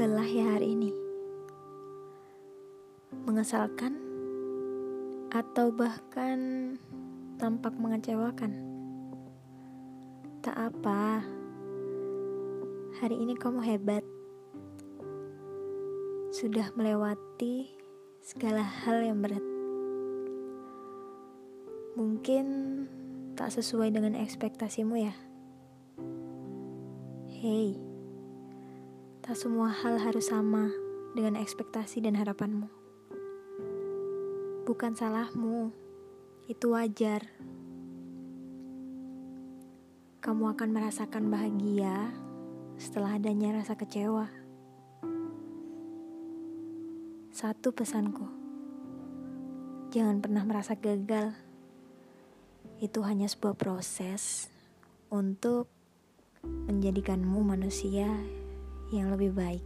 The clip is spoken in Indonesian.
lelah ya hari ini. Mengesalkan atau bahkan tampak mengecewakan. Tak apa. Hari ini kamu hebat. Sudah melewati segala hal yang berat. Mungkin tak sesuai dengan ekspektasimu ya. Hei, tak semua hal harus sama dengan ekspektasi dan harapanmu. Bukan salahmu, itu wajar. Kamu akan merasakan bahagia setelah adanya rasa kecewa. Satu pesanku, jangan pernah merasa gagal. Itu hanya sebuah proses untuk menjadikanmu manusia yang lebih baik.